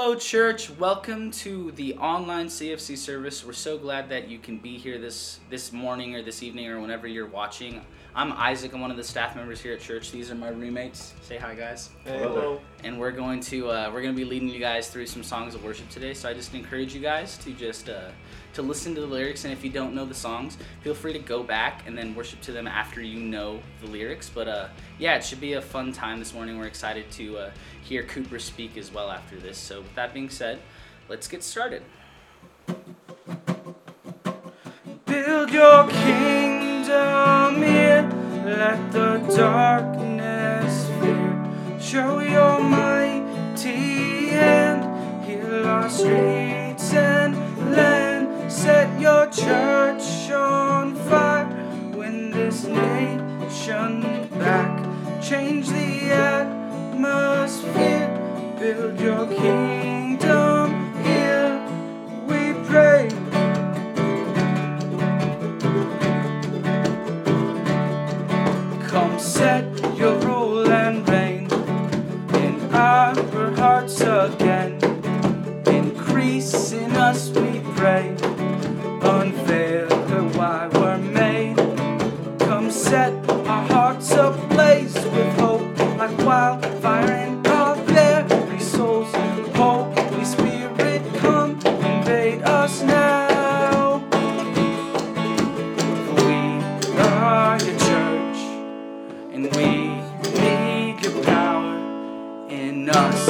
Hello, church. Welcome to the online CFC service. We're so glad that you can be here this this morning or this evening or whenever you're watching. I'm Isaac. I'm one of the staff members here at church. These are my roommates. Say hi, guys. Hello. And we're going to uh, we're going to be leading you guys through some songs of worship today. So I just encourage you guys to just uh, to listen to the lyrics. And if you don't know the songs, feel free to go back and then worship to them after you know the lyrics. But uh, yeah, it should be a fun time this morning. We're excited to uh, hear Cooper speak as well after this. So with that being said, let's get started. Build your kingdom here, let the darkness fear. Show your mighty hand, heal our streets and land. Set your church on fire, win this nation back. Change the atmosphere, build your kingdom here. We pray. Set your rule and reign in our hearts again. Us.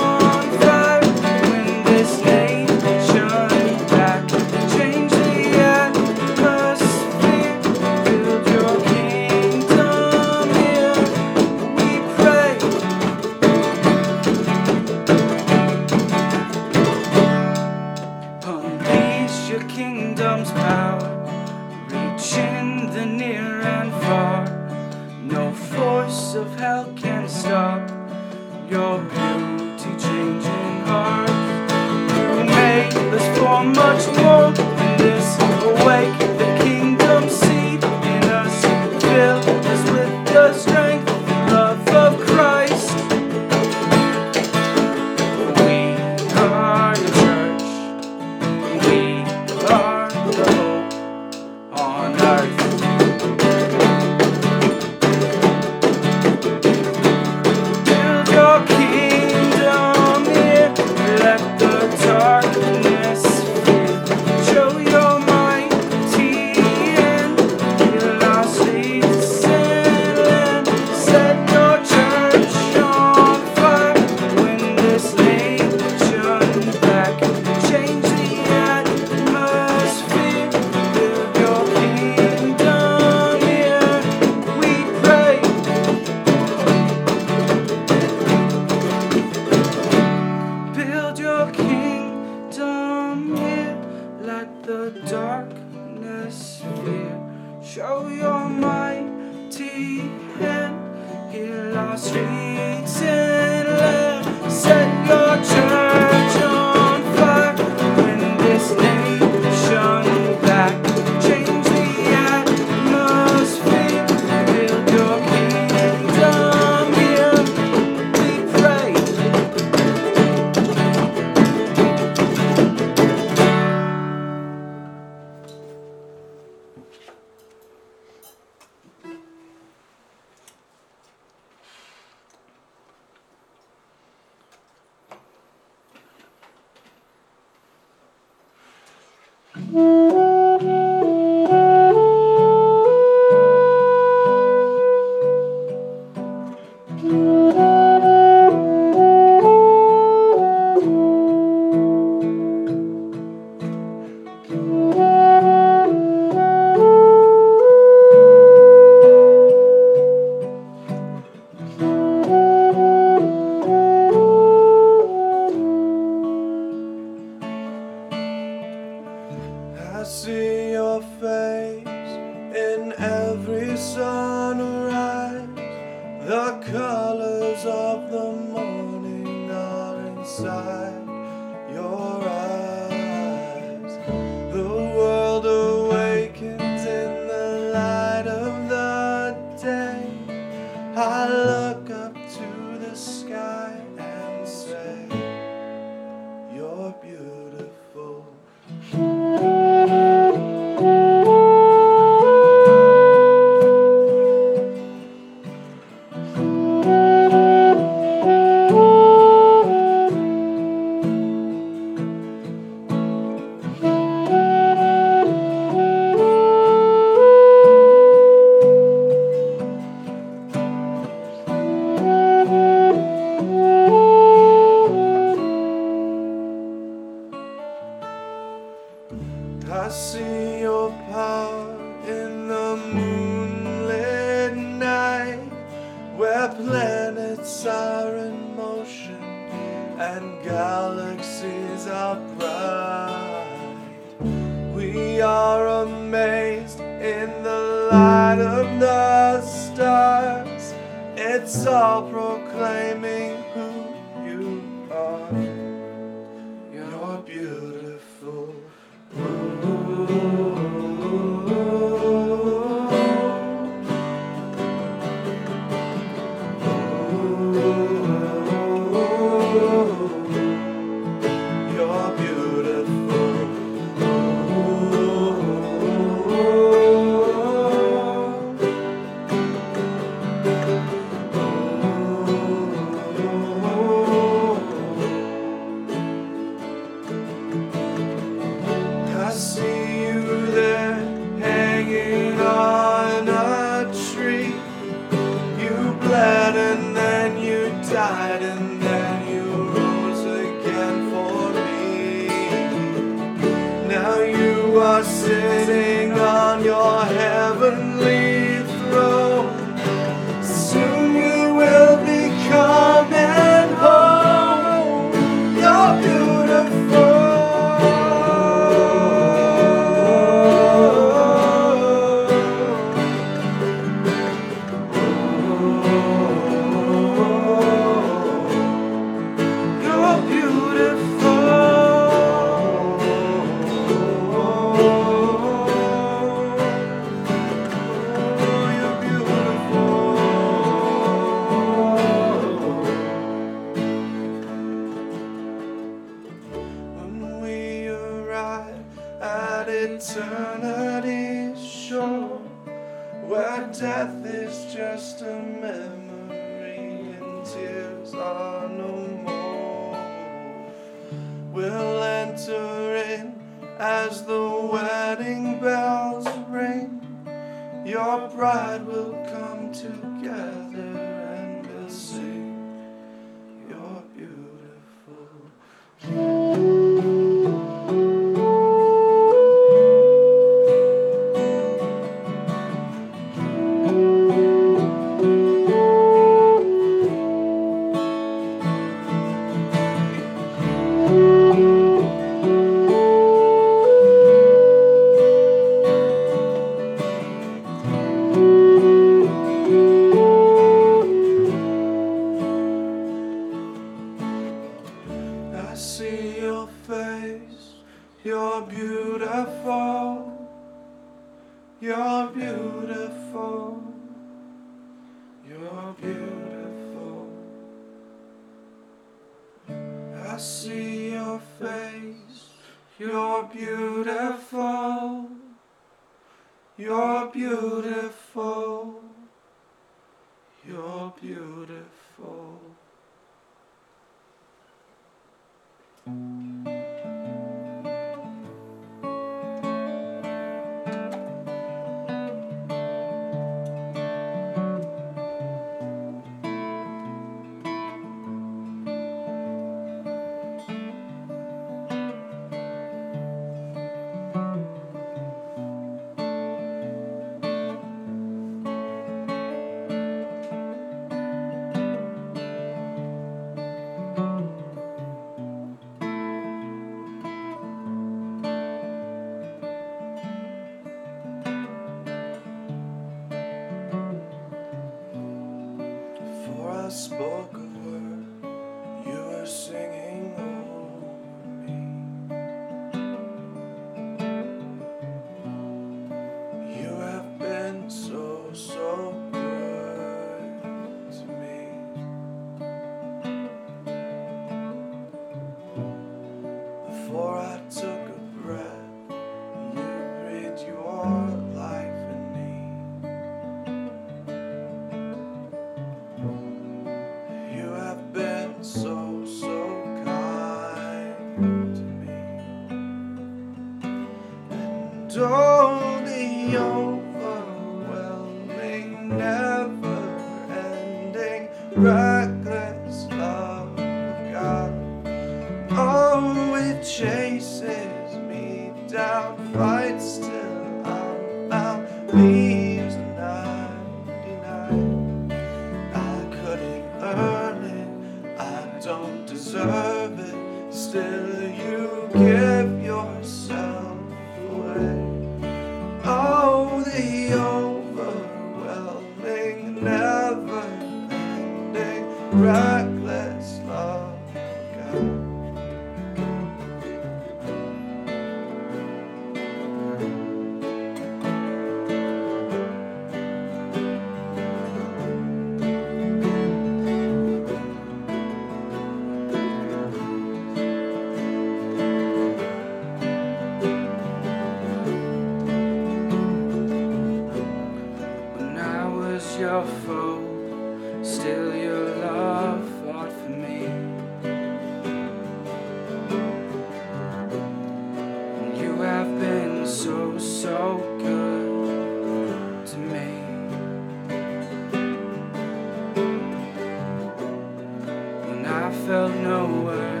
felt nowhere.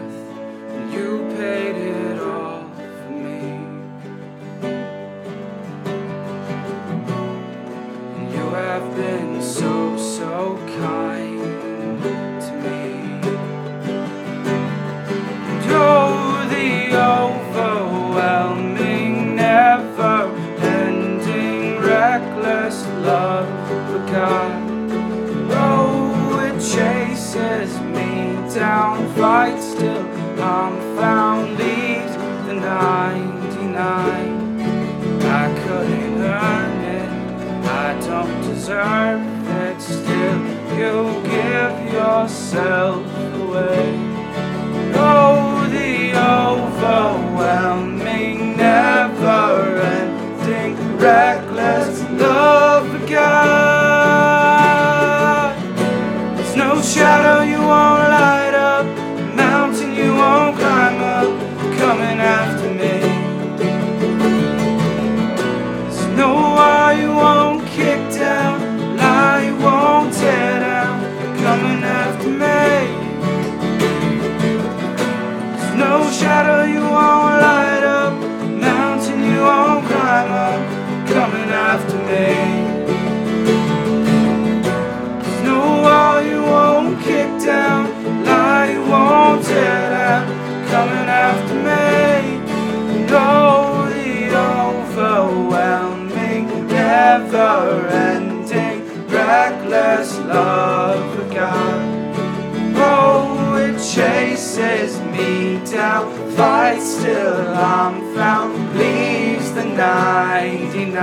fights till I'm found, leaves the 99.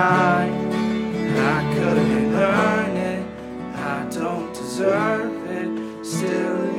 I couldn't earn it, I don't deserve it, still.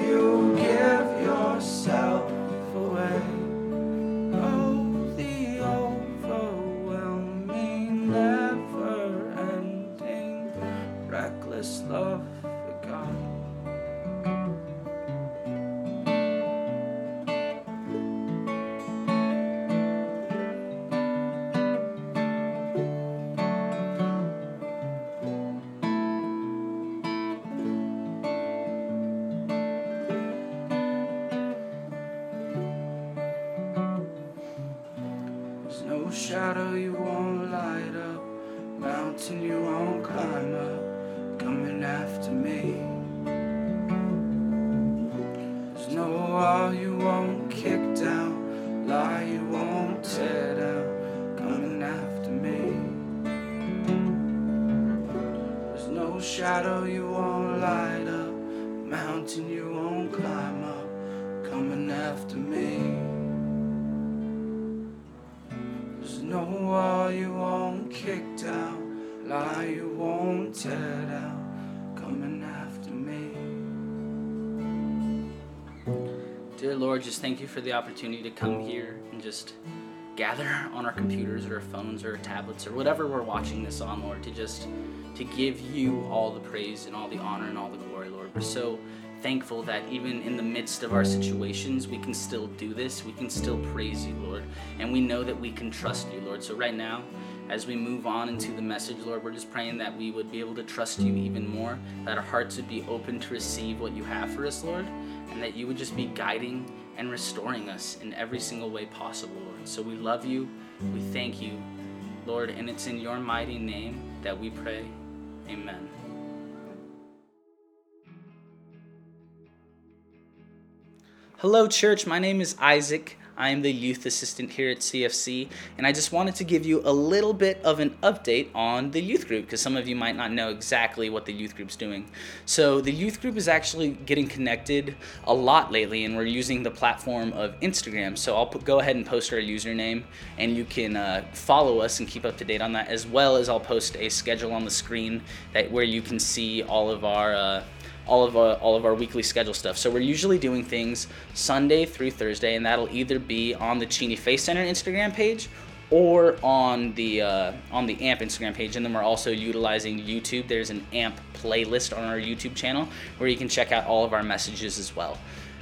Just thank you for the opportunity to come here and just gather on our computers or our phones or tablets or whatever we're watching this on, Lord, to just to give you all the praise and all the honor and all the glory, Lord. We're so thankful that even in the midst of our situations, we can still do this. We can still praise you, Lord. And we know that we can trust you, Lord. So right now, as we move on into the message, Lord, we're just praying that we would be able to trust you even more, that our hearts would be open to receive what you have for us, Lord, and that you would just be guiding and restoring us in every single way possible, Lord. So we love you. We thank you, Lord, and it's in your mighty name that we pray. Amen. Hello, church. My name is Isaac. I am the youth assistant here at CFC, and I just wanted to give you a little bit of an update on the youth group because some of you might not know exactly what the youth group's doing. So, the youth group is actually getting connected a lot lately, and we're using the platform of Instagram. So, I'll put, go ahead and post our username, and you can uh, follow us and keep up to date on that, as well as I'll post a schedule on the screen that where you can see all of our. Uh, all of uh, all of our weekly schedule stuff. So we're usually doing things Sunday through Thursday, and that'll either be on the Cheney Faith Center Instagram page or on the uh, on the AMP Instagram page. And then we're also utilizing YouTube. There's an AMP playlist on our YouTube channel where you can check out all of our messages as well.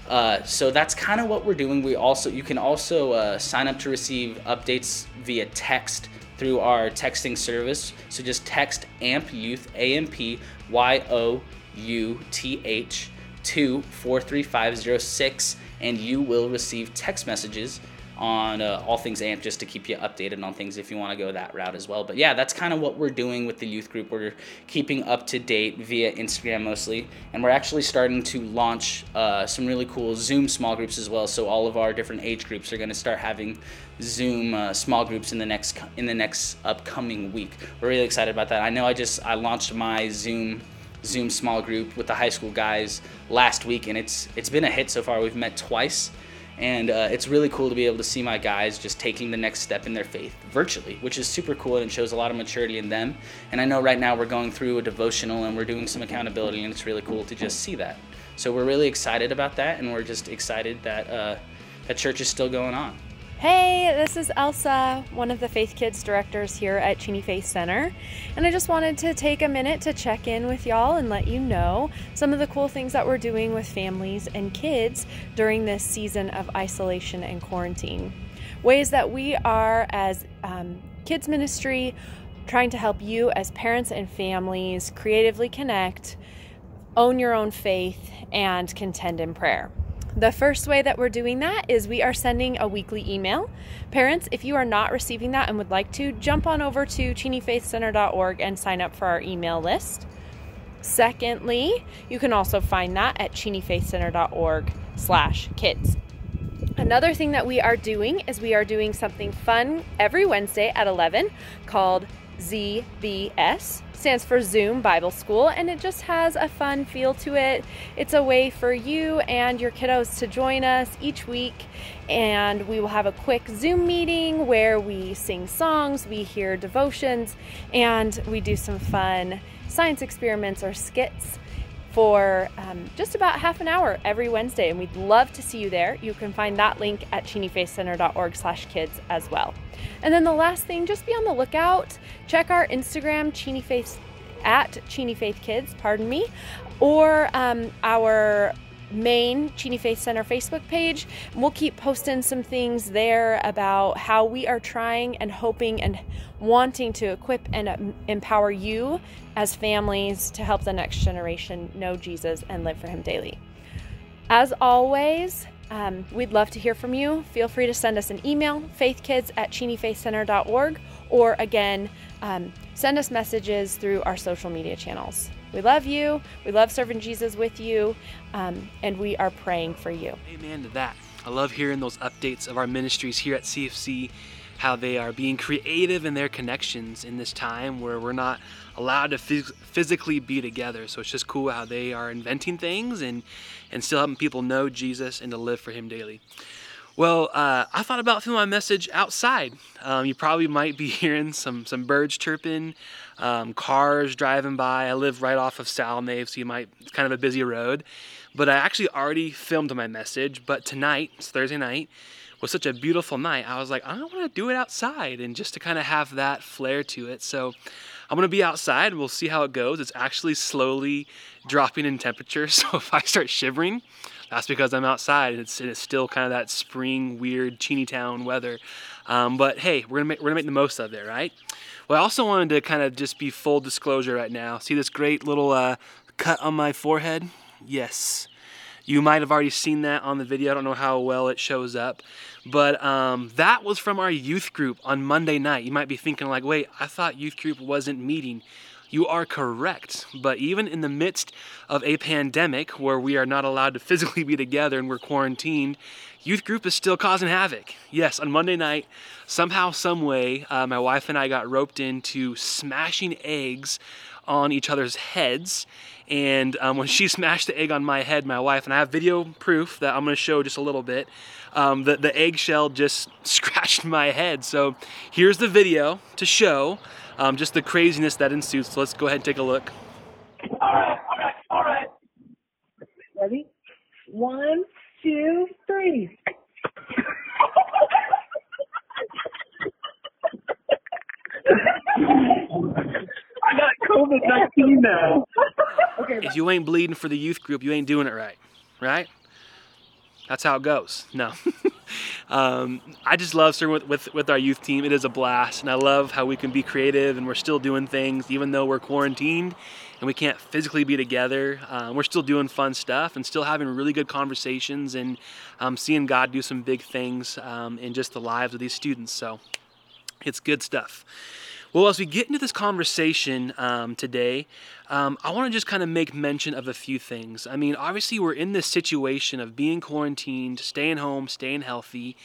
Uh, so that's kind of what we're doing. We also you can also uh, sign up to receive updates via text through our texting service. So just text AMP Youth A M P Y O U T H to 43506 and you will receive text messages on uh, all things AMP just to keep you updated on things if you want to go that route as well. But yeah, that's kind of what we're doing with the youth group. We're keeping up to date via Instagram mostly, and we're actually starting to launch uh, some really cool Zoom small groups as well. So all of our different age groups are going to start having Zoom uh, small groups in the next in the next upcoming week. We're really excited about that. I know I just I launched my Zoom Zoom small group with the high school guys last week, and it's it's been a hit so far. We've met twice, and uh, it's really cool to be able to see my guys just taking the next step in their faith virtually, which is super cool and shows a lot of maturity in them. And I know right now we're going through a devotional and we're doing some accountability, and it's really cool to just see that. So we're really excited about that, and we're just excited that uh, that church is still going on. Hey, this is Elsa, one of the Faith Kids directors here at Cheney Faith Center. And I just wanted to take a minute to check in with y'all and let you know some of the cool things that we're doing with families and kids during this season of isolation and quarantine. Ways that we are, as um, kids ministry, trying to help you as parents and families creatively connect, own your own faith, and contend in prayer. The first way that we're doing that is we are sending a weekly email. Parents, if you are not receiving that and would like to, jump on over to cheneyfaithcenter.org and sign up for our email list. Secondly, you can also find that at cheneyfaithcenter.org slash kids. Another thing that we are doing is we are doing something fun every Wednesday at 11 called ZBS stands for Zoom Bible School, and it just has a fun feel to it. It's a way for you and your kiddos to join us each week, and we will have a quick Zoom meeting where we sing songs, we hear devotions, and we do some fun science experiments or skits for um, just about half an hour every Wednesday, and we'd love to see you there. You can find that link at cheneyfaithcenter.org slash kids as well. And then the last thing, just be on the lookout. Check our Instagram, Cheney Faith, at Cheney Faith Kids, pardon me, or um, our main Cheney Faith Center Facebook page. We'll keep posting some things there about how we are trying and hoping and wanting to equip and um, empower you as families to help the next generation know Jesus and live for Him daily. As always, um, we'd love to hear from you. Feel free to send us an email, faithkids at cheneyfaithcenter.org, or again, um, send us messages through our social media channels. We love you. We love serving Jesus with you. Um, and we are praying for you. Amen to that. I love hearing those updates of our ministries here at CFC. how they are being creative in their connections in this time where we're not allowed to phys- physically be together. So it's just cool how they are inventing things and, and still helping people know Jesus and to live for Him daily. Well, uh, I thought about filming my message outside. Um, you probably might be hearing some some birds chirping, um, cars driving by. I live right off of Salnave, so you might it's kind of a busy road. But I actually already filmed my message. But tonight, it's Thursday night, was such a beautiful night. I was like, I want to do it outside, and just to kind of have that flair to it. So I'm gonna be outside. We'll see how it goes. It's actually slowly dropping in temperature, so if I start shivering that's because I'm outside and it's, and it's still kind of that spring, weird, Cheney Town weather. Um, but hey, we're gonna make the most of it, right? Well, I also wanted to kind of just be full disclosure right now. See this great little uh, cut on my forehead? Yes. You might have already seen that on the video. I don't know how well it shows up. But um, that was from our youth group on Monday night. You might be thinking, like, wait, I thought youth group wasn't meeting. You are correct. But even in the midst of a pandemic where we are not allowed to physically be together and we're quarantined, youth group is still causing havoc. Yes, on Monday night, somehow, some way, uh, my wife and I got roped into smashing eggs on each other's heads. And um, when she smashed the egg on my head, my wife, and I have video proof that I'm to show just a little bit, um, the, the eggshell just scratched my head. So here's the video to show um, just the craziness that ensues. So let's go ahead and take a look. All right, all right, all right. Ready? One, two, three. I got COVID 19 now. okay. If you ain't bleeding for the youth group, you ain't doing it right, right? That's how it goes. No. um, I just love serving with, with, with our youth team. It is a blast, and I love how we can be creative and we're still doing things even though we're quarantined and we can't physically be together. Um, we're still doing fun stuff and still having really good conversations and um, seeing God do some big things um, in just the lives of these students. So it's good stuff. Well, as we get into this conversation um, today, um, I want to just kind of make mention of a few things. I mean, obviously, we're in this situation of being quarantined, staying home, staying healthy,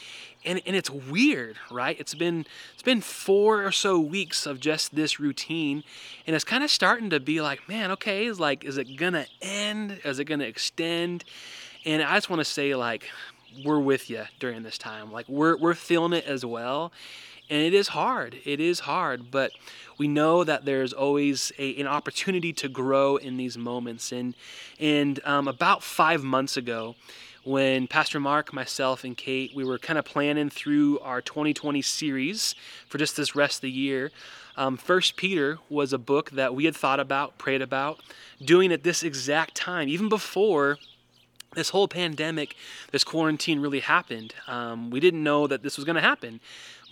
and, and it's weird, right? It's been it's been four or so weeks of just this routine, and it's kind of starting to be like, man, okay, is like, is it gonna end? Is it gonna extend? And I just want to say, like, we're with you during this time. Like, we're we're feeling it as well and it is hard. It is hard, but we know that there's always a, an opportunity to grow in these moments. And and um, about five months ago, when Pastor Mark, myself, and Kate, we were kind of planning through our 2020 series for just this rest of the year. Um, First Peter was a book that we had thought about, prayed about, doing at this exact time, even before this whole pandemic, this quarantine really happened. Um, we didn't know that this was going to happen,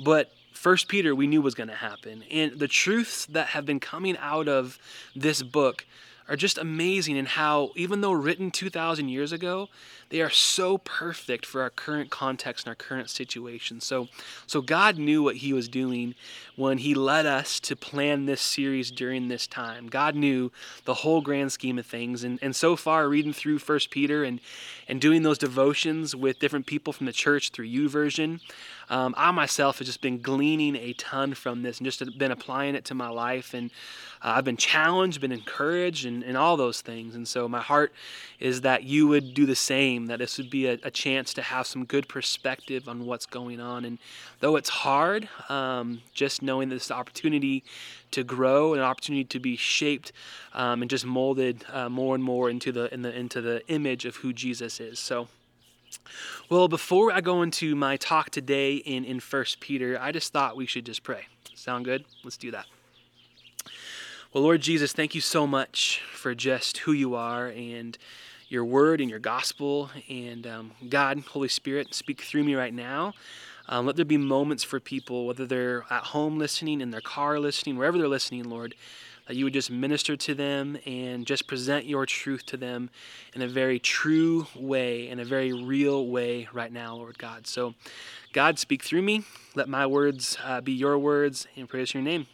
but First Peter we knew was going to happen. And the truths that have been coming out of this book are just amazing in how, even though written 2,000 years ago, they are so perfect for our current context and our current situation. So, so God knew what He was doing when He led us to plan this series during this time. God knew the whole grand scheme of things, and, and so far, reading through First Peter and and doing those devotions with different people from the church through YouVersion, um, I myself have just been gleaning a ton from this and just been applying it to my life. And uh, I've been challenged, been encouraged, and, and all those things. And so my heart is that you would do the same, that this would be a, a chance to have some good perspective on what's going on. And though it's hard, um, just knowing this opportunity to grow, an opportunity to be shaped um, and just molded uh, more and more into the, in the into the image of who Jesus is. So. Well, before I go into my talk today in, in 1 Peter, I just thought we should just pray. Sound good? Let's do that. Well, Lord Jesus, thank you so much for just who you are and your word and your gospel. And um, God, Holy Spirit, speak through me right now. Um, let there be moments for people, whether they're at home listening, in their car listening, wherever they're listening, Lord, that you would just minister to them and just present your truth to them in a very true way, in a very real way right now, Lord God. So, God, speak through me. Let my words uh, be your words and praise your name.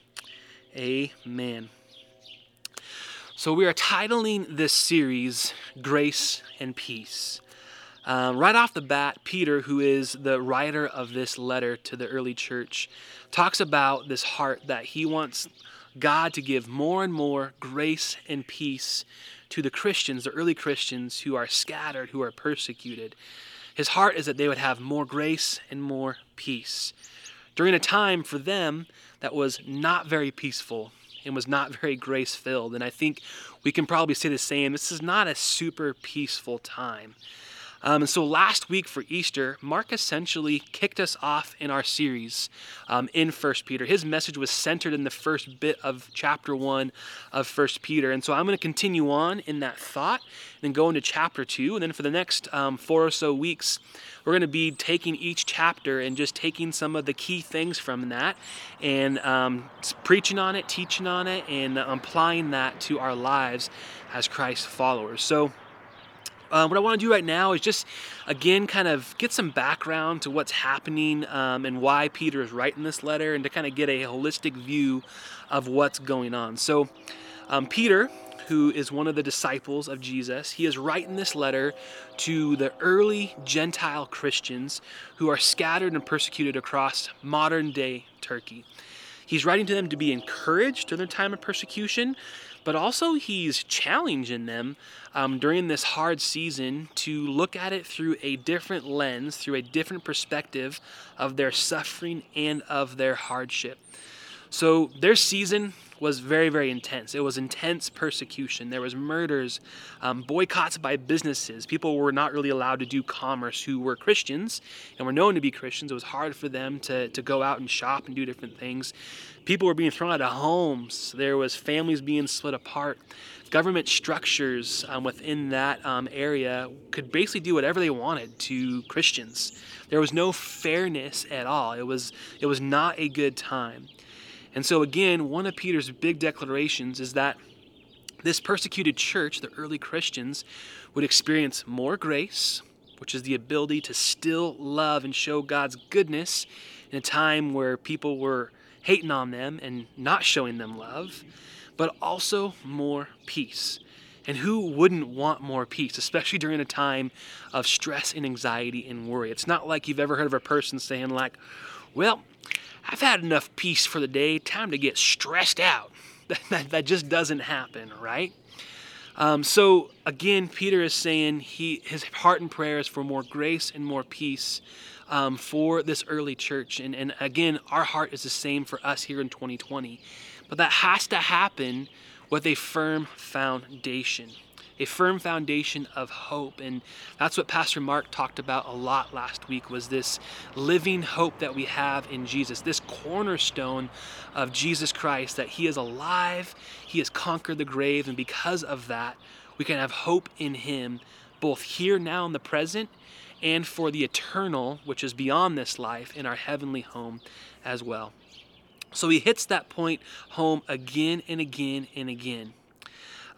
Amen. So, we are titling this series Grace and Peace. Um, right off the bat, Peter, who is the writer of this letter to the early church, talks about this heart that he wants God to give more and more grace and peace to the Christians, the early Christians who are scattered, who are persecuted. His heart is that they would have more grace and more peace. During a time for them that was not very peaceful and was not very grace filled. And I think we can probably say the same. This is not a super peaceful time. Um, and so last week for Easter, Mark essentially kicked us off in our series um, in First Peter. His message was centered in the first bit of chapter one of First Peter, and so I'm going to continue on in that thought and go into chapter two. And then for the next um, four or so weeks, we're going to be taking each chapter and just taking some of the key things from that and um, preaching on it, teaching on it, and applying that to our lives as Christ followers. So. Uh, what I want to do right now is just, again, kind of get some background to what's happening um, and why Peter is writing this letter and to kind of get a holistic view of what's going on. So, um, Peter, who is one of the disciples of Jesus, he is writing this letter to the early Gentile Christians who are scattered and persecuted across modern day Turkey. He's writing to them to be encouraged during their time of persecution, but also he's challenging them um, during this hard season to look at it through a different lens, through a different perspective of their suffering and of their hardship. So their season was very, very intense. It was intense persecution. There was murders, um, boycotts by businesses. People were not really allowed to do commerce who were Christians and were known to be Christians. It was hard for them to, to go out and shop and do different things. People were being thrown out of homes. There was families being split apart. Government structures um, within that um, area could basically do whatever they wanted to Christians. There was no fairness at all. It was it was not a good time. And so, again, one of Peter's big declarations is that this persecuted church, the early Christians, would experience more grace, which is the ability to still love and show God's goodness in a time where people were hating on them and not showing them love, but also more peace. And who wouldn't want more peace, especially during a time of stress and anxiety and worry? It's not like you've ever heard of a person saying, like, well, I've had enough peace for the day, time to get stressed out. that, that just doesn't happen, right? Um, so again, Peter is saying he his heart and prayer is for more grace and more peace um, for this early church, and and again, our heart is the same for us here in 2020, but that has to happen with a firm foundation a firm foundation of hope. And that's what pastor mark talked about a lot last week was this living hope that we have in jesus this cornerstone of jesus christ that he is alive he has conquered the grave and because of that we can have hope in him both here now in the present and for the eternal which is beyond this life in our heavenly home as well. So he hits that point home again and again and again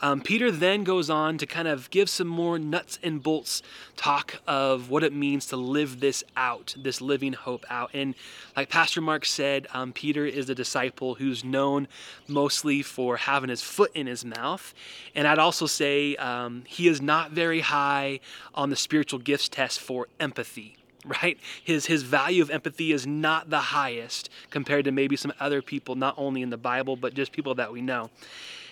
um, Peter then goes on to kind of give some more nuts and bolts talk of what it means to live this out, this living hope out. And like Pastor Mark said, um, Peter is a disciple who's known mostly for having his foot in his mouth. And I'd also say um, he is not very high on the spiritual gifts test for empathy right his his value of empathy is not the highest compared to maybe some other people not only in the bible but just people that we know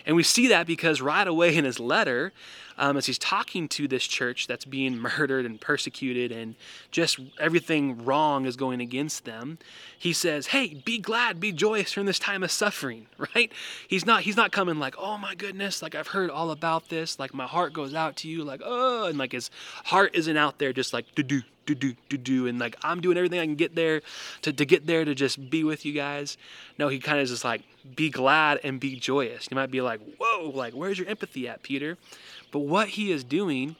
and we see that because right away in his letter, um, as he's talking to this church that's being murdered and persecuted and just everything wrong is going against them, he says, "Hey, be glad, be joyous during this time of suffering." Right? He's not he's not coming like, "Oh my goodness, like I've heard all about this, like my heart goes out to you, like oh," and like his heart isn't out there just like do do do do and like I'm doing everything I can get there to, to get there to just be with you guys. No, he kind of just like be glad and be joyous. You might be like, whoa, like where's your empathy at, Peter? But what he is doing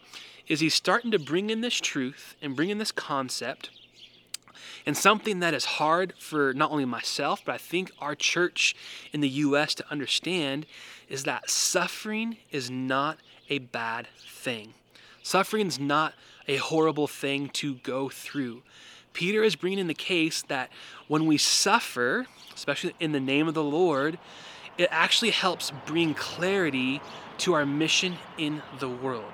is he's starting to bring in this truth and bring in this concept and something that is hard for not only myself, but I think our church in the U.S. to understand is that suffering is not a bad thing. Suffering is not a horrible thing to go through. Peter is bringing in the case that when we suffer, especially in the name of the Lord, it actually helps bring clarity to our mission in the world.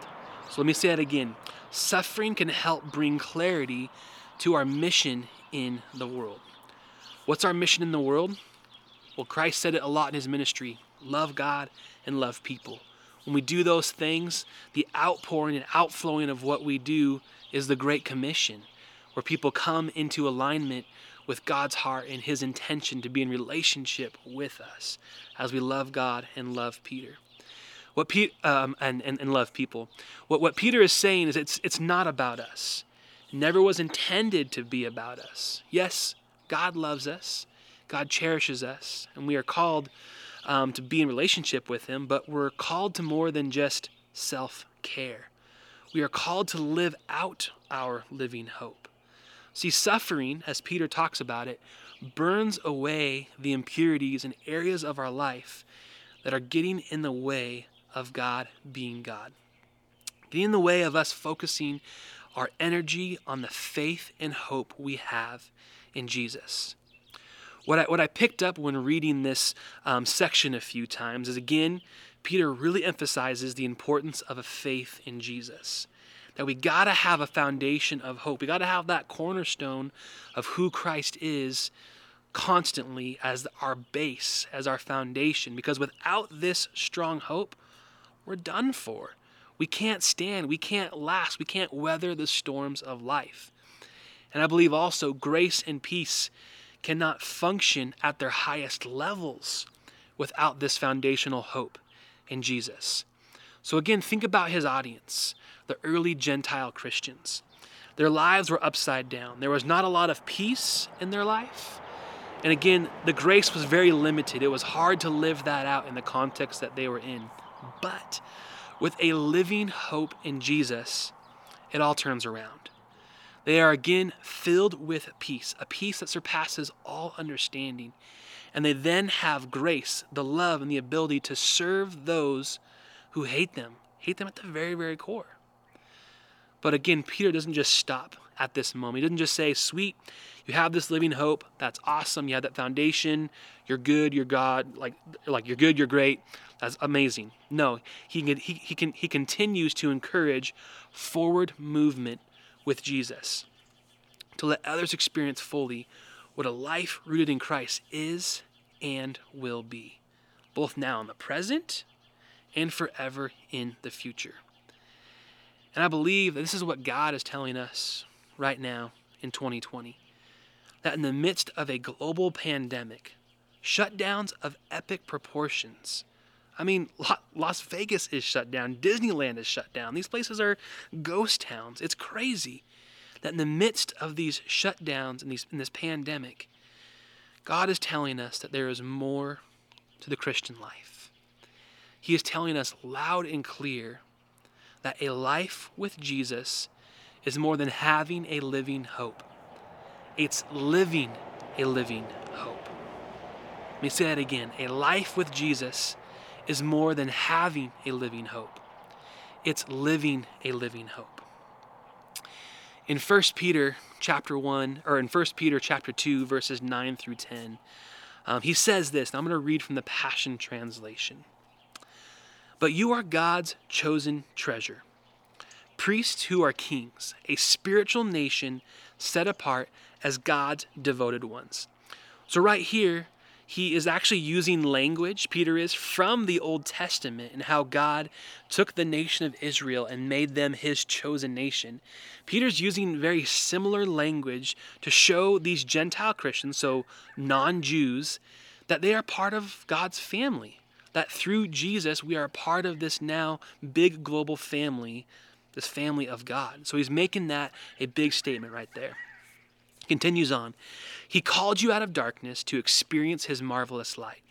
So let me say that again. Suffering can help bring clarity to our mission in the world. What's our mission in the world? Well, Christ said it a lot in his ministry love God and love people. When we do those things, the outpouring and outflowing of what we do is the Great Commission, where people come into alignment with God's heart and his intention to be in relationship with us as we love God and love Peter. What Pe- um, and, and, and love people. What, what Peter is saying is it's, it's not about us. It never was intended to be about us. Yes, God loves us. God cherishes us, and we are called um, to be in relationship with Him, but we're called to more than just self care. We are called to live out our living hope. See, suffering, as Peter talks about it, burns away the impurities and areas of our life that are getting in the way of God being God. Getting in the way of us focusing our energy on the faith and hope we have in Jesus. What I, what I picked up when reading this um, section a few times is again, Peter really emphasizes the importance of a faith in Jesus. That we got to have a foundation of hope. We got to have that cornerstone of who Christ is constantly as our base, as our foundation. Because without this strong hope, we're done for. We can't stand, we can't last, we can't weather the storms of life. And I believe also grace and peace cannot function at their highest levels without this foundational hope in Jesus. So, again, think about his audience, the early Gentile Christians. Their lives were upside down. There was not a lot of peace in their life. And again, the grace was very limited. It was hard to live that out in the context that they were in. But with a living hope in Jesus, it all turns around. They are again filled with peace, a peace that surpasses all understanding. And they then have grace, the love, and the ability to serve those who hate them, hate them at the very, very core. But again, Peter doesn't just stop at this moment. He doesn't just say, Sweet, you have this living hope. That's awesome. You have that foundation. You're good. You're God. Like, like you're good. You're great. That's amazing. No, he, he, he, can, he continues to encourage forward movement with Jesus, to let others experience fully what a life rooted in Christ is and will be, both now in the present and forever in the future. And I believe that this is what God is telling us right now in 2020 that in the midst of a global pandemic, shutdowns of epic proportions, I mean, Las Vegas is shut down. Disneyland is shut down. These places are ghost towns. It's crazy that in the midst of these shutdowns and these, in this pandemic, God is telling us that there is more to the Christian life. He is telling us loud and clear that a life with Jesus is more than having a living hope. It's living a living hope. Let me say that again. A life with Jesus is more than having a living hope. It's living a living hope. In 1 Peter chapter 1 or in 1 Peter chapter 2 verses 9 through 10, um, he says this, I'm going to read from the Passion translation. But you are God's chosen treasure, priests who are kings, a spiritual nation set apart as God's devoted ones. So, right here, he is actually using language, Peter is, from the Old Testament and how God took the nation of Israel and made them his chosen nation. Peter's using very similar language to show these Gentile Christians, so non Jews, that they are part of God's family. That through Jesus, we are part of this now big global family, this family of God. So he's making that a big statement right there. Continues on. He called you out of darkness to experience his marvelous light,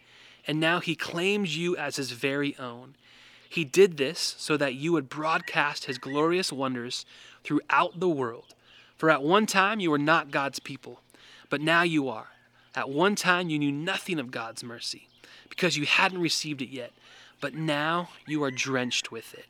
and now he claims you as his very own. He did this so that you would broadcast his glorious wonders throughout the world. For at one time you were not God's people, but now you are. At one time you knew nothing of God's mercy, because you hadn't received it yet, but now you are drenched with it.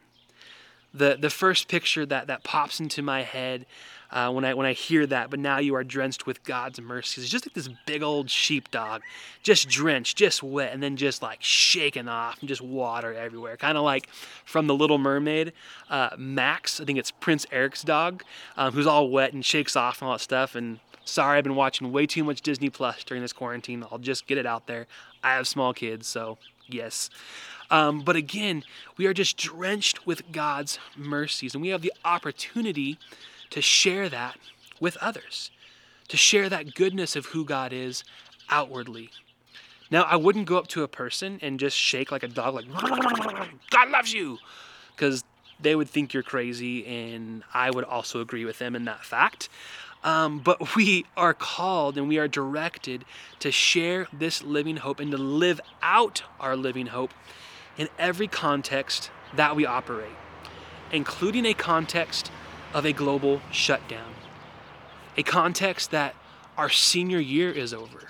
The the first picture that that pops into my head uh, when I when I hear that. But now you are drenched with God's mercies. It's just like this big old sheepdog, just drenched, just wet, and then just like shaken off, and just water everywhere. Kind of like from the Little Mermaid, uh, Max. I think it's Prince Eric's dog, um, who's all wet and shakes off and all that stuff. And sorry, I've been watching way too much Disney Plus during this quarantine. I'll just get it out there. I have small kids, so yes. Um, but again, we are just drenched with God's mercies, and we have the opportunity to share that with others, to share that goodness of who God is outwardly. Now, I wouldn't go up to a person and just shake like a dog, like, God loves you, because they would think you're crazy, and I would also agree with them in that fact. Um, but we are called and we are directed to share this living hope and to live out our living hope in every context that we operate, including a context of a global shutdown, a context that our senior year is over,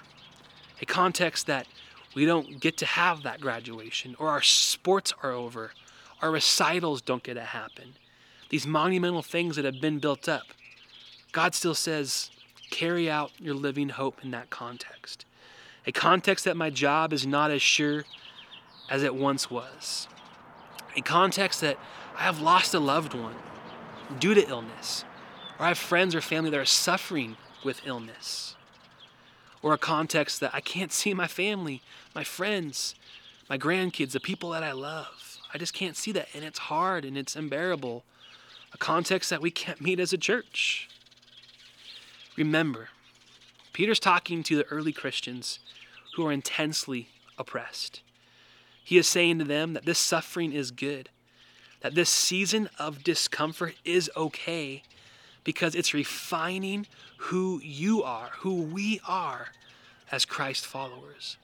a context that we don't get to have that graduation, or our sports are over, our recitals don't get to happen. These monumental things that have been built up. God still says, carry out your living hope in that context. A context that my job is not as sure as it once was. A context that I have lost a loved one due to illness, or I have friends or family that are suffering with illness, or a context that I can't see my family, my friends, my grandkids, the people that I love. I just can't see that, and it's hard and it's unbearable. A context that we can't meet as a church. Remember, Peter's talking to the early Christians who are intensely oppressed. He is saying to them that this suffering is good, that this season of discomfort is okay because it's refining who you are, who we are as Christ followers.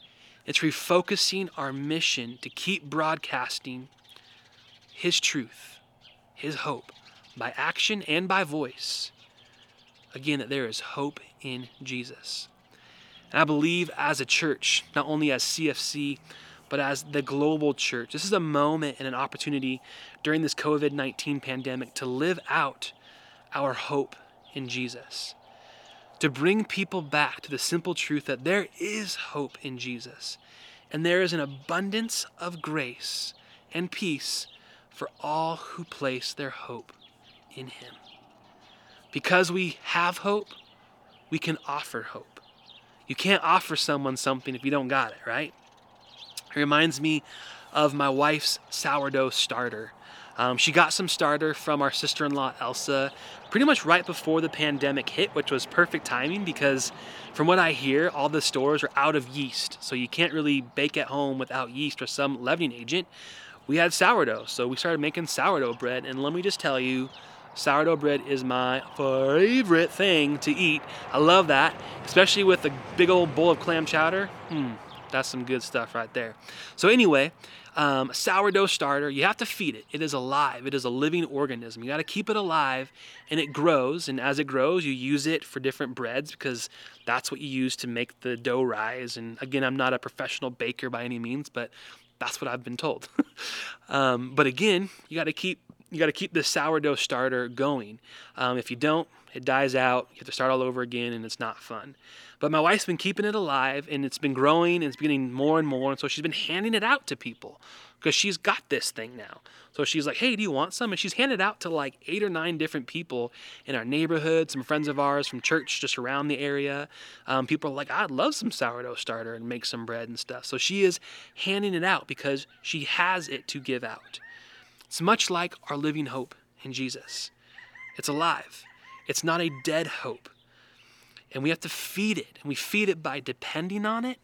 It's refocusing our mission to keep broadcasting His truth, His hope, by action and by voice. Again, that there is hope in Jesus. And I believe as a church, not only as CFC, but as the global church. This is a moment and an opportunity during this COVID 19 pandemic to live out our hope in Jesus. To bring people back to the simple truth that there is hope in Jesus and there is an abundance of grace and peace for all who place their hope in Him. Because we have hope, we can offer hope. You can't offer someone something if you don't got it, right? It reminds me of my wife's sourdough starter. Um, she got some starter from our sister in law, Elsa, pretty much right before the pandemic hit, which was perfect timing because, from what I hear, all the stores are out of yeast. So you can't really bake at home without yeast or some leavening agent. We had sourdough, so we started making sourdough bread. And let me just tell you, sourdough bread is my favorite thing to eat. I love that, especially with a big old bowl of clam chowder. Hmm, that's some good stuff right there. So, anyway, um, sourdough starter, you have to feed it. It is alive, it is a living organism. You got to keep it alive and it grows. And as it grows, you use it for different breads because that's what you use to make the dough rise. And again, I'm not a professional baker by any means, but that's what I've been told. um, but again, you got to keep you got to keep the sourdough starter going. Um, if you don't, it dies out. You have to start all over again, and it's not fun. But my wife's been keeping it alive, and it's been growing, and it's getting more and more. And so she's been handing it out to people because she's got this thing now. So she's like, "Hey, do you want some?" And she's handed out to like eight or nine different people in our neighborhood, some friends of ours from church just around the area. Um, people are like, "I'd love some sourdough starter and make some bread and stuff." So she is handing it out because she has it to give out. It's much like our living hope in Jesus. It's alive. It's not a dead hope. And we have to feed it. And we feed it by depending on it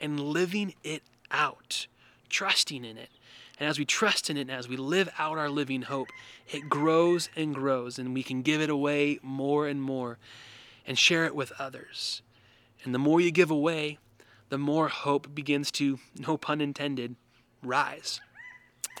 and living it out, trusting in it. And as we trust in it and as we live out our living hope, it grows and grows, and we can give it away more and more and share it with others. And the more you give away, the more hope begins to, no pun intended, rise.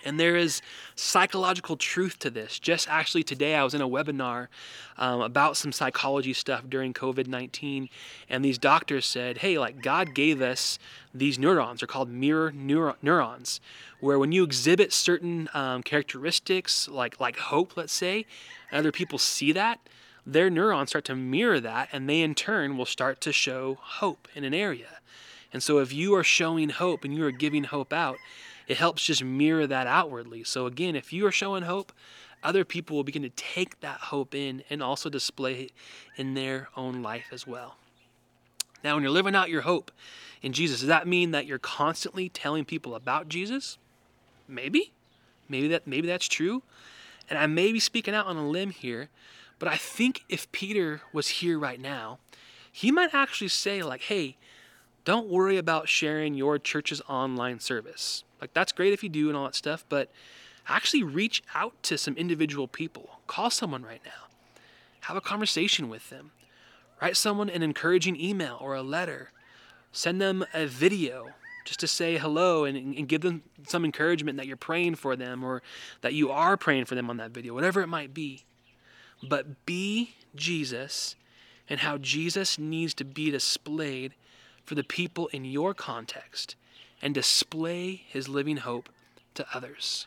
And there is psychological truth to this. Just actually today, I was in a webinar um, about some psychology stuff during COVID 19, and these doctors said, hey, like God gave us these neurons, they're called mirror neuro- neurons, where when you exhibit certain um, characteristics, like, like hope, let's say, and other people see that, their neurons start to mirror that, and they in turn will start to show hope in an area. And so, if you are showing hope and you are giving hope out, it helps just mirror that outwardly. So, again, if you are showing hope, other people will begin to take that hope in and also display it in their own life as well. Now, when you're living out your hope in Jesus, does that mean that you're constantly telling people about Jesus? Maybe. Maybe that maybe that's true. And I may be speaking out on a limb here, but I think if Peter was here right now, he might actually say like, "Hey, don't worry about sharing your church's online service. Like, that's great if you do and all that stuff, but actually reach out to some individual people. Call someone right now. Have a conversation with them. Write someone an encouraging email or a letter. Send them a video just to say hello and, and give them some encouragement that you're praying for them or that you are praying for them on that video, whatever it might be. But be Jesus and how Jesus needs to be displayed for the people in your context and display his living hope to others.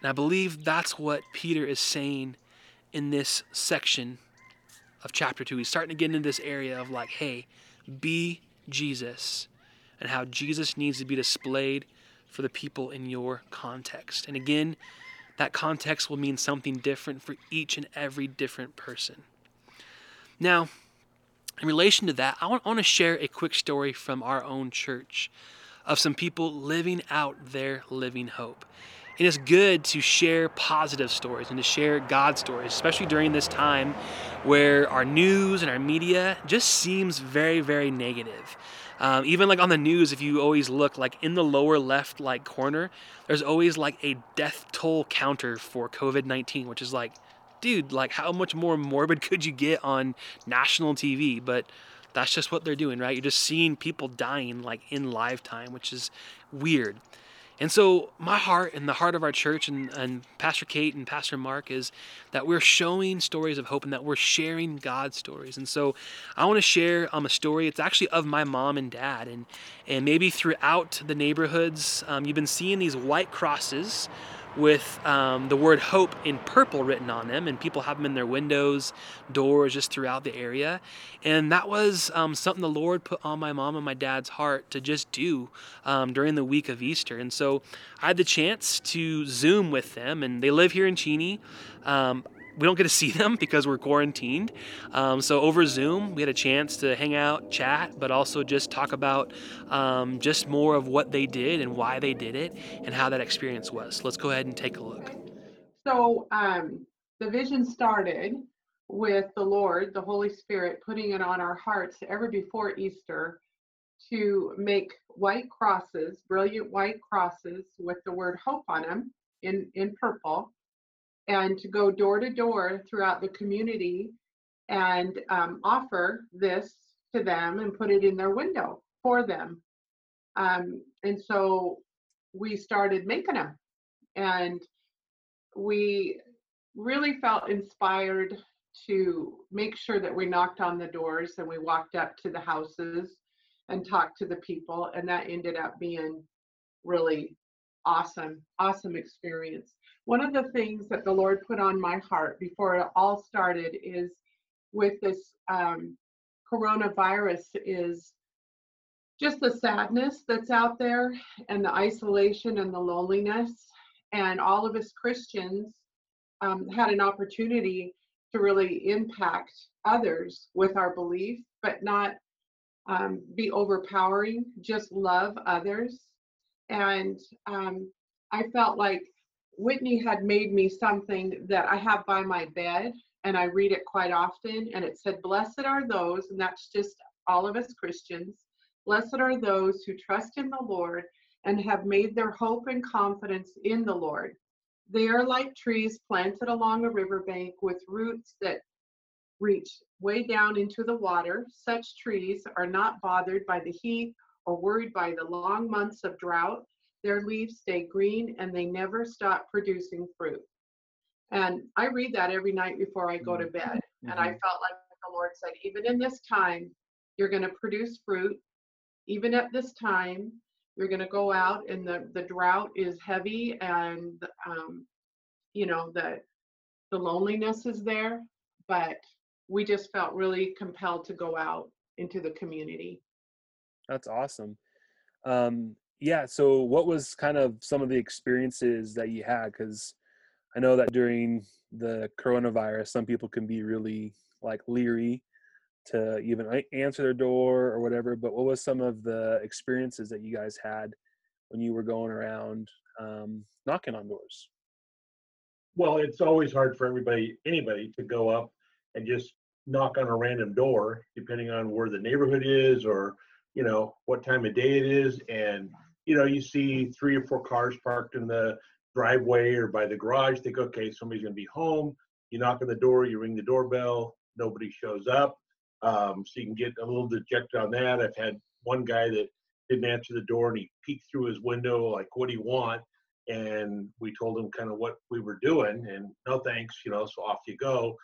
And I believe that's what Peter is saying in this section of chapter 2. He's starting to get into this area of like, hey, be Jesus and how Jesus needs to be displayed for the people in your context. And again, that context will mean something different for each and every different person. Now, in relation to that, I want, I want to share a quick story from our own church of some people living out their living hope. And it's good to share positive stories and to share God stories, especially during this time where our news and our media just seems very, very negative. Um, even like on the news, if you always look like in the lower left like corner, there's always like a death toll counter for COVID 19, which is like dude, like how much more morbid could you get on national TV? But that's just what they're doing, right? You're just seeing people dying like in live time, which is weird. And so, my heart and the heart of our church and, and Pastor Kate and Pastor Mark is that we're showing stories of hope and that we're sharing God's stories. And so, I want to share um, a story. It's actually of my mom and dad. And, and maybe throughout the neighborhoods, um, you've been seeing these white crosses with um, the word hope in purple written on them, and people have them in their windows, doors, just throughout the area. And that was um, something the Lord put on my mom and my dad's heart to just do um, during the week of Easter. And so I had the chance to Zoom with them, and they live here in Cheney. Um, we don't get to see them because we're quarantined. Um, so over Zoom, we had a chance to hang out, chat, but also just talk about um, just more of what they did and why they did it and how that experience was. let's go ahead and take a look. So um, the vision started with the Lord, the Holy Spirit, putting it on our hearts ever before Easter to make white crosses, brilliant white crosses with the word hope on them in, in purple and to go door to door throughout the community and um, offer this to them and put it in their window for them. Um, and so we started making them and we really felt inspired to make sure that we knocked on the doors and we walked up to the houses and talked to the people and that ended up being really awesome awesome experience one of the things that the Lord put on my heart before it all started is with this um, coronavirus is just the sadness that's out there and the isolation and the loneliness. And all of us Christians um, had an opportunity to really impact others with our belief, but not um, be overpowering, just love others. And um, I felt like Whitney had made me something that I have by my bed and I read it quite often. And it said, Blessed are those, and that's just all of us Christians, blessed are those who trust in the Lord and have made their hope and confidence in the Lord. They are like trees planted along a riverbank with roots that reach way down into the water. Such trees are not bothered by the heat or worried by the long months of drought their leaves stay green and they never stop producing fruit. And I read that every night before I go to bed. And I felt like the Lord said, even in this time, you're going to produce fruit. Even at this time, you're going to go out and the, the drought is heavy and, um, you know, the, the loneliness is there. But we just felt really compelled to go out into the community. That's awesome. Um, yeah. So, what was kind of some of the experiences that you had? Because I know that during the coronavirus, some people can be really like leery to even answer their door or whatever. But what was some of the experiences that you guys had when you were going around um, knocking on doors? well, it's always hard for everybody, anybody to go up and just knock on a random door, depending on where the neighborhood is or, you know, what time of day it is. And, you know, you see three or four cars parked in the driveway or by the garage, think, okay, somebody's going to be home. You knock on the door, you ring the doorbell, nobody shows up. Um, so you can get a little dejected on that. I've had one guy that didn't answer the door and he peeked through his window, like, what do you want? and we told him kind of what we were doing and no thanks you know so off you go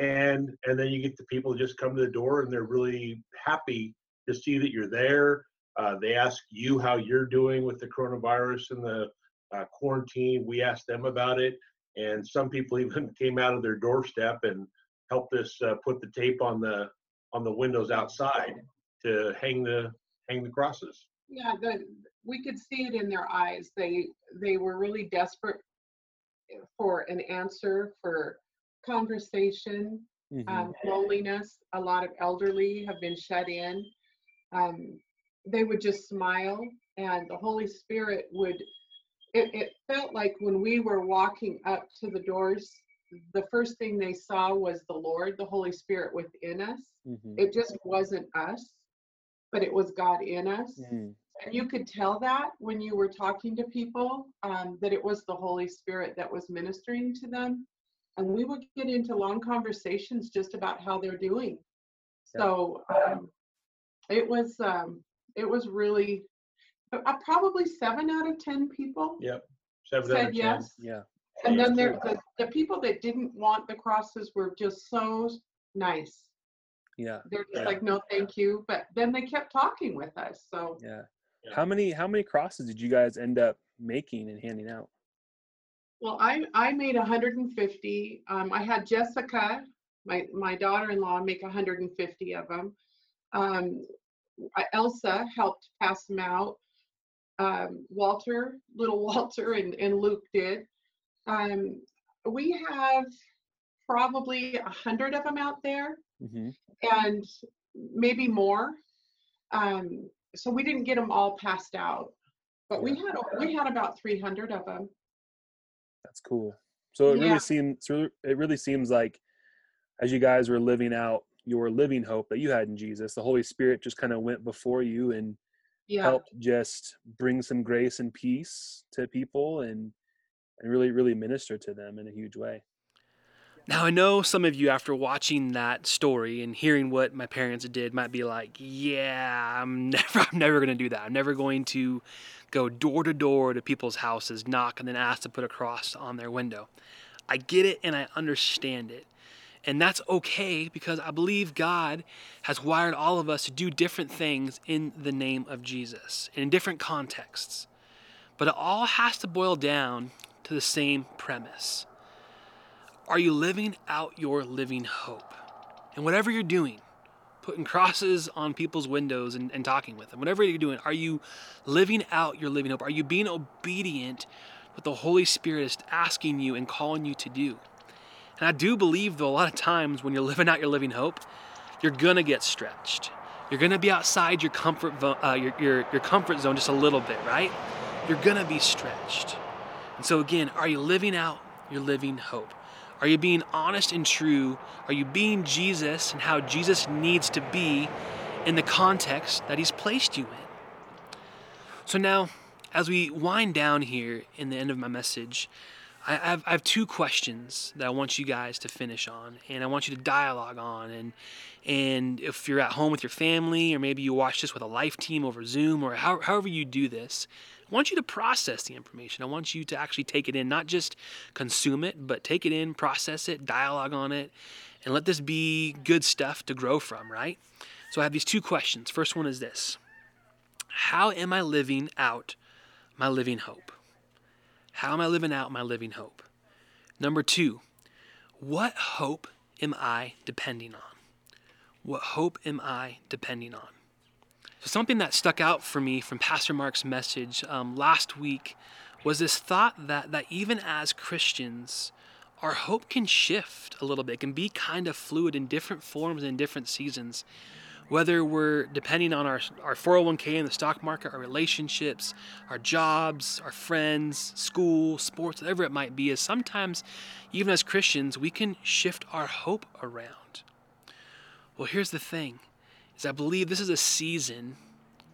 and and then you get the people just come to the door and they're really happy to see that you're there uh, they ask you how you're doing with the coronavirus and the uh, quarantine we asked them about it and some people even came out of their doorstep and helped us uh, put the tape on the on the windows outside to hang the hang the crosses Yeah, the, we could see it in their eyes. They they were really desperate for an answer, for conversation, Mhm. um, loneliness. A lot of elderly have been shut in. Um, they would just smile, and the Holy Spirit would. It, it felt like when we were walking up to the doors, the first thing they saw was the Lord, the Holy Spirit within us. Mhm. It just wasn't us, but it was God in us. Mhm. And you could tell that when you were talking to people, um, that it was the Holy Spirit that was ministering to them. And we would get into long conversations just about how they're doing. So um, it was um, it was really uh, probably seven out of ten people yep seven out of said 10. yes. Yeah. And then there, the, the people that didn't want the crosses were just so nice. Yeah. They're just Yeah. like, no, thank you. But then they kept talking with us. So Yeah. Yeah. How many how many crosses did you guys end up making and handing out? Well, I I made 150. Um, I had Jessica, my my daughter-in-law, make 150 of them. Um, Elsa helped pass them out. Um, Walter, little Walter, and and Luke did. Um, we have probably a hundred of them out there, hmm and maybe more. Um, so we didn't get them all passed out, but we had we had about 300 of them. That's cool. So it Yeah. really seems so it really seems like as you guys were living out your living hope that you had in Jesus, the Holy Spirit just kind of went before you and Yeah. helped just bring some grace and peace to people and and really really minister to them in a huge way. Now I know some of you after watching that story and hearing what my parents did might be like, "Yeah, I'm never I'm never going to do that. I'm never going to go door to door to people's houses, knock and then ask to put a cross on their window." I get it and I understand it. And that's okay because I believe God has wired all of us to do different things in the name of Jesus in different contexts. But it all has to boil down to the same premise. Are you living out your living hope? And whatever you're doing, putting crosses on people's windows and, and talking with them, whatever you're doing, are you living out your living hope? Are you being obedient what the Holy Spirit is asking you and calling you to do? And I do believe, though, a lot of times when you're living out your living hope, you're gonna get stretched. You're gonna be outside your comfort, uh, your, your, your comfort zone just a little bit, right? You're gonna be stretched. And so, again, are you living out your living hope? Are you being honest and true? Are you being Jesus and how Jesus needs to be in the context that He's placed you in? So, now, as we wind down here in the end of my message, I have, I have two questions that I want you guys to finish on, and I want you to dialogue on. And and if you're at home with your family, or maybe you watch this with a life team over Zoom, or how, however you do this, I want you to process the information. I want you to actually take it in, not just consume it, but take it in, process it, dialogue on it, and let this be good stuff to grow from. Right. So I have these two questions. First one is this: How am I living out my living hope? How am I living out my living hope? Number two, what hope am I depending on? What hope am I depending on? So, something that stuck out for me from Pastor Mark's message um, last week was this thought that, that even as Christians, our hope can shift a little bit, can be kind of fluid in different forms and in different seasons whether we're depending on our, our 401k in the stock market, our relationships, our jobs, our friends, school, sports, whatever it might be, is sometimes, even as Christians, we can shift our hope around. Well, here's the thing is I believe this is a season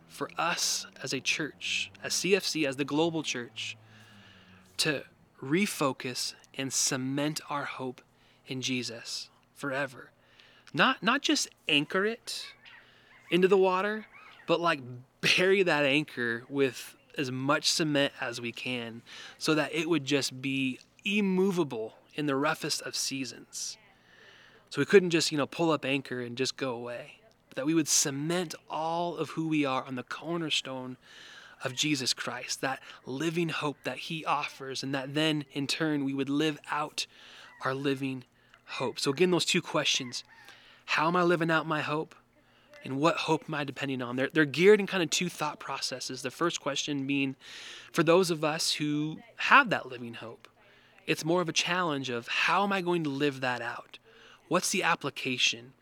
for us as a church, as CFC, as the global church, to refocus and cement our hope in Jesus forever. Not not just anchor it into the water, but like bury that anchor with as much cement as we can so that it would just be immovable in the roughest of seasons. So we couldn't just, you know, pull up anchor and just go away. But that we would cement all of who we are on the cornerstone of Jesus Christ, that living hope that he offers, and that then in turn we would live out our living hope. So again, those two questions. How am I living out my hope? And what hope am I depending on? They're, they're geared in kind of two thought processes. The first question being for those of us who have that living hope, it's more of a challenge of how am I going to live that out? What's the application?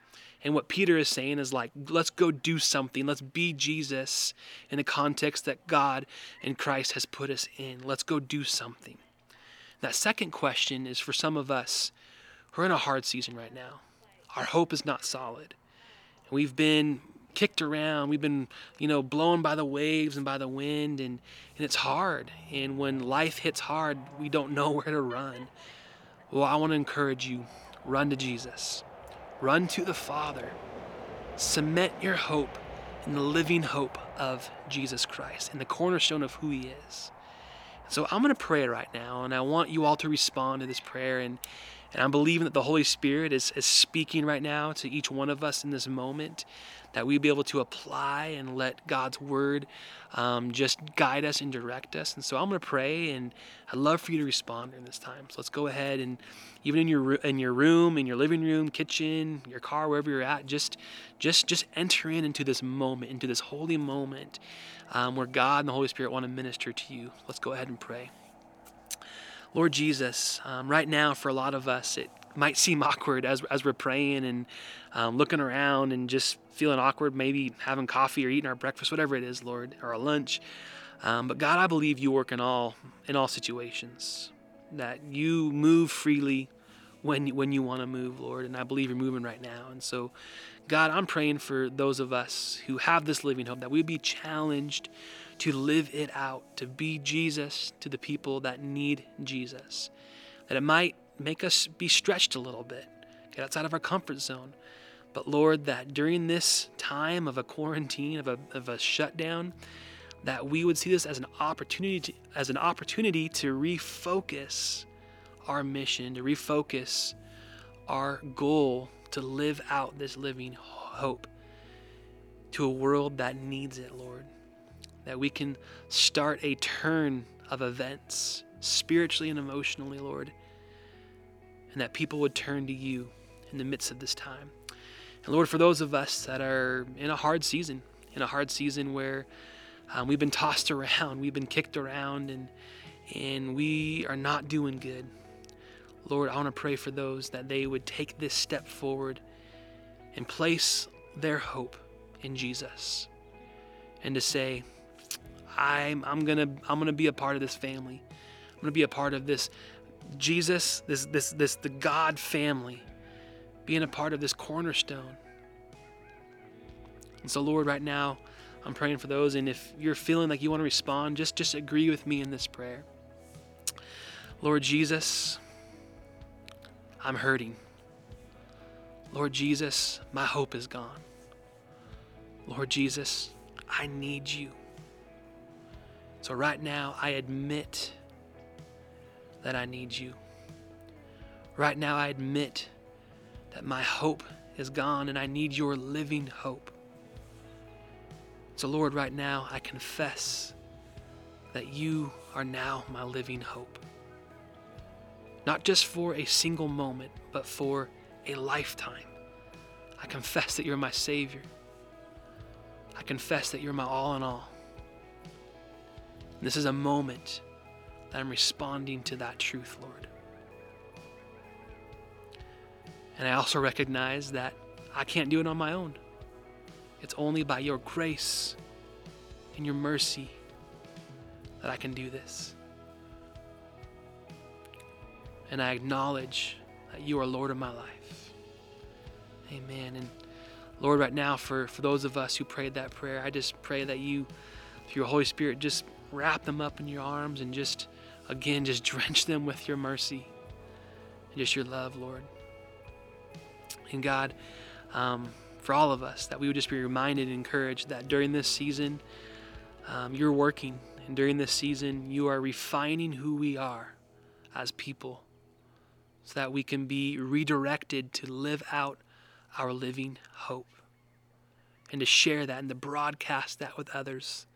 And what Peter is saying is like, let's go do something. Let's be Jesus in the context that God and Christ has put us in. Let's go do something. That second question is for some of us who are in a hard season right now. Our hope is not solid. We've been kicked around. We've been, you know, blown by the waves and by the wind, and, and it's hard. And when life hits hard, we don't know where to run. Well, I want to encourage you run to Jesus, run to the Father, cement your hope in the living hope of Jesus Christ and the cornerstone of who He is. So I'm going to pray right now, and I want you all to respond to this prayer and and I'm believing that the Holy Spirit is, is speaking right now to each one of us in this moment, that we be able to apply and let God's word um, just guide us and direct us. And so I'm going to pray, and I'd love for you to respond in this time. So let's go ahead and even in your in your room, in your living room, kitchen, your car, wherever you're at, just just just enter in into this moment, into this holy moment um, where God and the Holy Spirit want to minister to you. Let's go ahead and pray. Lord Jesus, um, right now for a lot of us, it might seem awkward as, as we're praying and um, looking around and just feeling awkward, maybe having coffee or eating our breakfast, whatever it is, Lord, or a lunch. Um, but God, I believe you work in all in all situations. That you move freely when when you want to move, Lord, and I believe you're moving right now. And so, God, I'm praying for those of us who have this living hope that we be challenged to live it out, to be Jesus to the people that need Jesus. That it might make us be stretched a little bit, get outside of our comfort zone. But Lord, that during this time of a quarantine, of a, of a shutdown, that we would see this as an opportunity to, as an opportunity to refocus our mission, to refocus our goal to live out this living hope to a world that needs it, Lord that we can start a turn of events spiritually and emotionally, Lord, and that people would turn to you in the midst of this time. And Lord, for those of us that are in a hard season, in a hard season where um, we've been tossed around, we've been kicked around, and and we are not doing good. Lord, I want to pray for those that they would take this step forward and place their hope in Jesus and to say, I'm I'm gonna I'm gonna be a part of this family. I'm gonna be a part of this Jesus, this this this the God family, being a part of this cornerstone. And so, Lord, right now, I'm praying for those, and if you're feeling like you want to respond, just just agree with me in this prayer. Lord Jesus, I'm hurting. Lord Jesus, my hope is gone. Lord Jesus, I need you. So right now, I admit that I need you. Right now, I admit that my hope is gone and I need your living hope. So, Lord, right now, I confess that you are now my living hope. Not just for a single moment, but for a lifetime. I confess that you're my Savior. I confess that you're my all in all. This is a moment that I'm responding to that truth, Lord. And I also recognize that I can't do it on my own. It's only by your grace and your mercy that I can do this. And I acknowledge that you are Lord of my life. Amen. And Lord, right now, for, for those of us who prayed that prayer, I just pray that you, through your Holy Spirit, just wrap them up in your arms and just, again, just drench them with your mercy and just your love, Lord. And God, um, for all of us, that we would just be reminded and encouraged that during this season, um, you're working. And during this season, you are refining who we are as people so that we can be redirected to live out our living hope and to share that and to broadcast that with others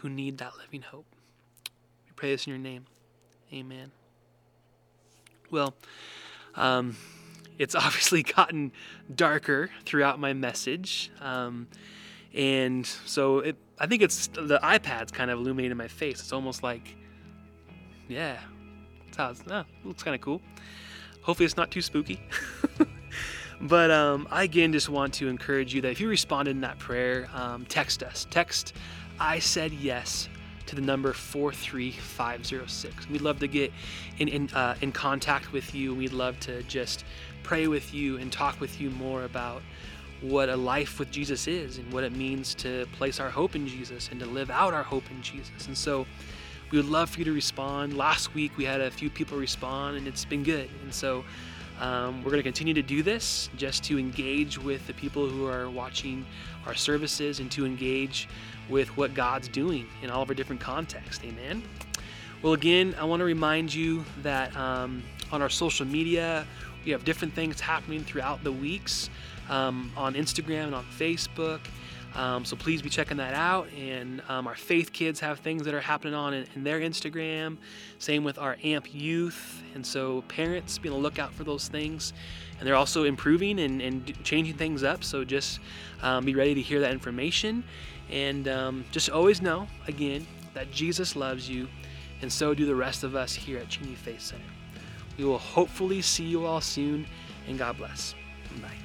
who need that living hope. We pray this in your name. Amen. Well, um, it's obviously gotten darker throughout my message. Um, and so it, I think it's the iPad's kind of illuminating my face. It's almost like, yeah, how it's, oh, it looks kind of cool. Hopefully, it's not too spooky. but um, I again just want to encourage you that if you responded in that prayer, um, text us. Text, I said yes to the number 43506. We'd love to get in, in, uh, in contact with you. We'd love to just pray with you and talk with you more about what a life with Jesus is and what it means to place our hope in Jesus and to live out our hope in Jesus. And so we would love for you to respond. Last week we had a few people respond and it's been good. And so um, we're going to continue to do this just to engage with the people who are watching our services and to engage with what God's doing in all of our different contexts. Amen. Well, again, I want to remind you that um, on our social media, we have different things happening throughout the weeks um, on Instagram and on Facebook. Um, so please be checking that out. And um, our faith kids have things that are happening on in, in, their Instagram. Same with our AMP youth. And so parents be on the lookout for those things. And they're also improving and, and changing things up. So just um, be ready to hear that information. And um, just always know, again, that Jesus loves you. And so do the rest of us here at Cheney Faith Center. We will hopefully see you all soon. And God bless. Bye.